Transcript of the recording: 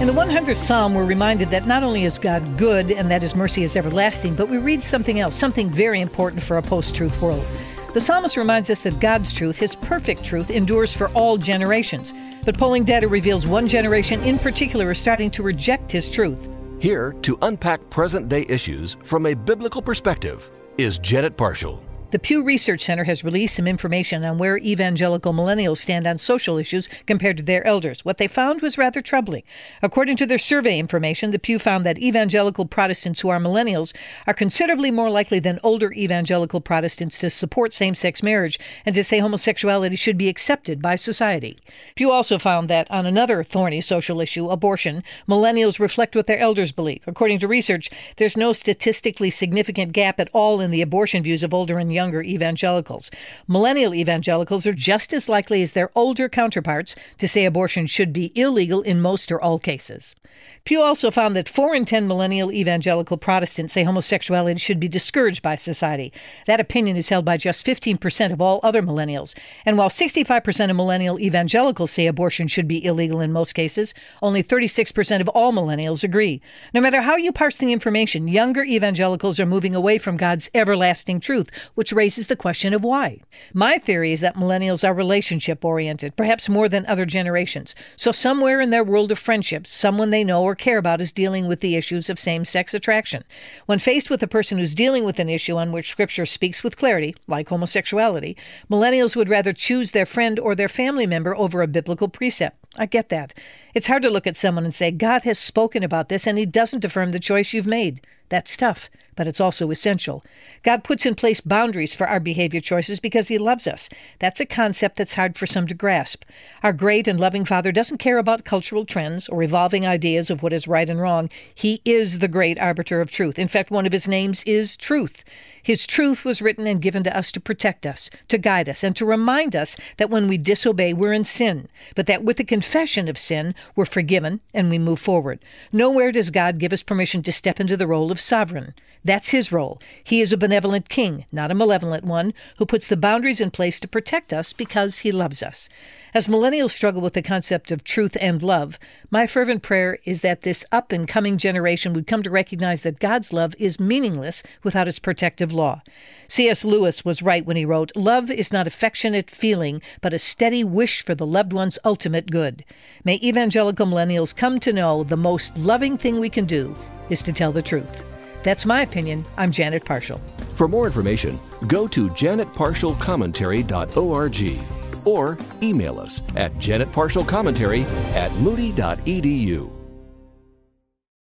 In the 100th Psalm, we're reminded that not only is God good and that his mercy is everlasting, but we read something else, something very important for a post truth world. The psalmist reminds us that God's truth, his perfect truth, endures for all generations. But polling data reveals one generation in particular is starting to reject his truth. Here to unpack present day issues from a biblical perspective is Janet Parshall. The Pew Research Center has released some information on where evangelical millennials stand on social issues compared to their elders. What they found was rather troubling. According to their survey information, the Pew found that evangelical Protestants who are millennials are considerably more likely than older evangelical Protestants to support same sex marriage and to say homosexuality should be accepted by society. Pew also found that on another thorny social issue, abortion, millennials reflect what their elders believe. According to research, there's no statistically significant gap at all in the abortion views of older and younger evangelicals. Millennial evangelicals are just as likely as their older counterparts to say abortion should be illegal in most or all cases. Pew also found that 4 in 10 millennial evangelical Protestants say homosexuality should be discouraged by society. That opinion is held by just 15% of all other millennials. And while 65% of millennial evangelicals say abortion should be illegal in most cases, only 36% of all millennials agree. No matter how you parse the information, younger evangelicals are moving away from God's everlasting truth, which raises the question of why. My theory is that millennials are relationship oriented, perhaps more than other generations. So, somewhere in their world of friendships, someone they know or care about is dealing with the issues of same sex attraction. When faced with a person who's dealing with an issue on which Scripture speaks with clarity, like homosexuality, millennials would rather choose their friend or their family member over a biblical precept. I get that. It's hard to look at someone and say, God has spoken about this and he doesn't affirm the choice you've made. That's tough, but it's also essential. God puts in place boundaries for our behavior choices because He loves us. That's a concept that's hard for some to grasp. Our great and loving Father doesn't care about cultural trends or evolving ideas of what is right and wrong. He is the great arbiter of truth. In fact, one of His names is truth. His truth was written and given to us to protect us, to guide us, and to remind us that when we disobey, we're in sin, but that with the confession of sin, we're forgiven and we move forward. Nowhere does God give us permission to step into the role of sovereign. That's his role. He is a benevolent king, not a malevolent one, who puts the boundaries in place to protect us because he loves us. As millennials struggle with the concept of truth and love, my fervent prayer is that this up and coming generation would come to recognize that God's love is meaningless without his protective law. C.S. Lewis was right when he wrote, Love is not affectionate feeling, but a steady wish for the loved one's ultimate good. May evangelical millennials come to know the most loving thing we can do is to tell the truth. That's my opinion. I'm Janet Parshall. For more information, go to janetparshallcommentary.org or email us at janetparshallcommentary at moody.edu.